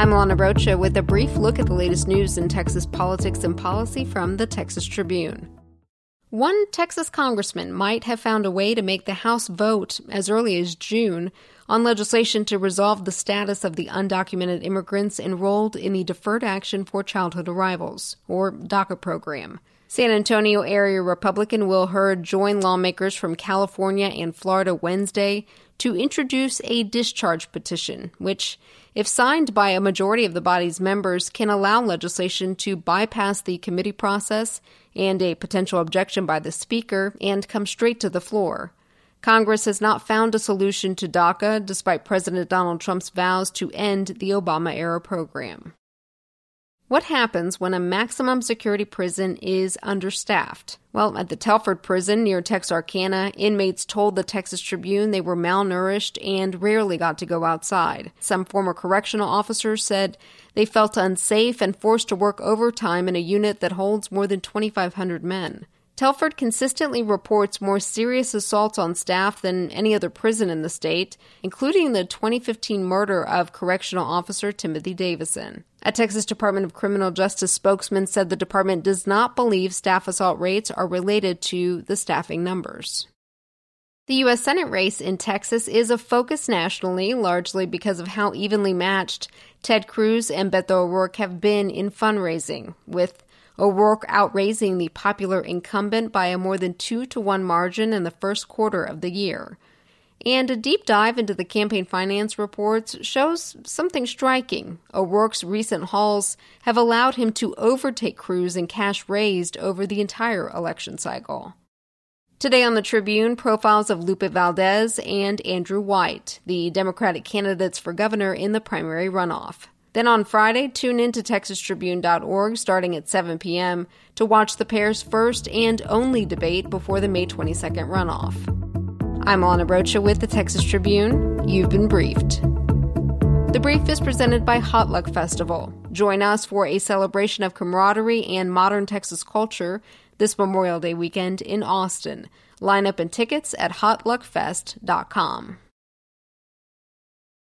I'm Alana Rocha with a brief look at the latest news in Texas politics and policy from the Texas Tribune. One Texas congressman might have found a way to make the House vote as early as June on legislation to resolve the status of the undocumented immigrants enrolled in the Deferred Action for Childhood Arrivals, or DACA program. San Antonio area Republican Will Hurd joined lawmakers from California and Florida Wednesday to introduce a discharge petition, which, if signed by a majority of the body's members, can allow legislation to bypass the committee process and a potential objection by the Speaker and come straight to the floor. Congress has not found a solution to DACA despite President Donald Trump's vows to end the Obama era program. What happens when a maximum security prison is understaffed? Well, at the Telford prison near Texarkana, inmates told the Texas Tribune they were malnourished and rarely got to go outside. Some former correctional officers said they felt unsafe and forced to work overtime in a unit that holds more than 2,500 men. Telford consistently reports more serious assaults on staff than any other prison in the state, including the 2015 murder of correctional officer Timothy Davison. A Texas Department of Criminal Justice spokesman said the department does not believe staff assault rates are related to the staffing numbers. The U.S. Senate race in Texas is a focus nationally, largely because of how evenly matched Ted Cruz and Beto O'Rourke have been in fundraising, with O'Rourke outraising the popular incumbent by a more than two to one margin in the first quarter of the year. And a deep dive into the campaign finance reports shows something striking. O'Rourke's recent hauls have allowed him to overtake Cruz in cash raised over the entire election cycle. Today on the Tribune, profiles of Lupe Valdez and Andrew White, the Democratic candidates for governor in the primary runoff. Then on Friday, tune in to TexasTribune.org starting at 7 p.m. to watch the pair's first and only debate before the May 22nd runoff. I'm Alana Rocha with the Texas Tribune. You've been briefed. The brief is presented by Hot Luck Festival. Join us for a celebration of camaraderie and modern Texas culture this Memorial Day weekend in Austin. Line up and tickets at hotluckfest.com.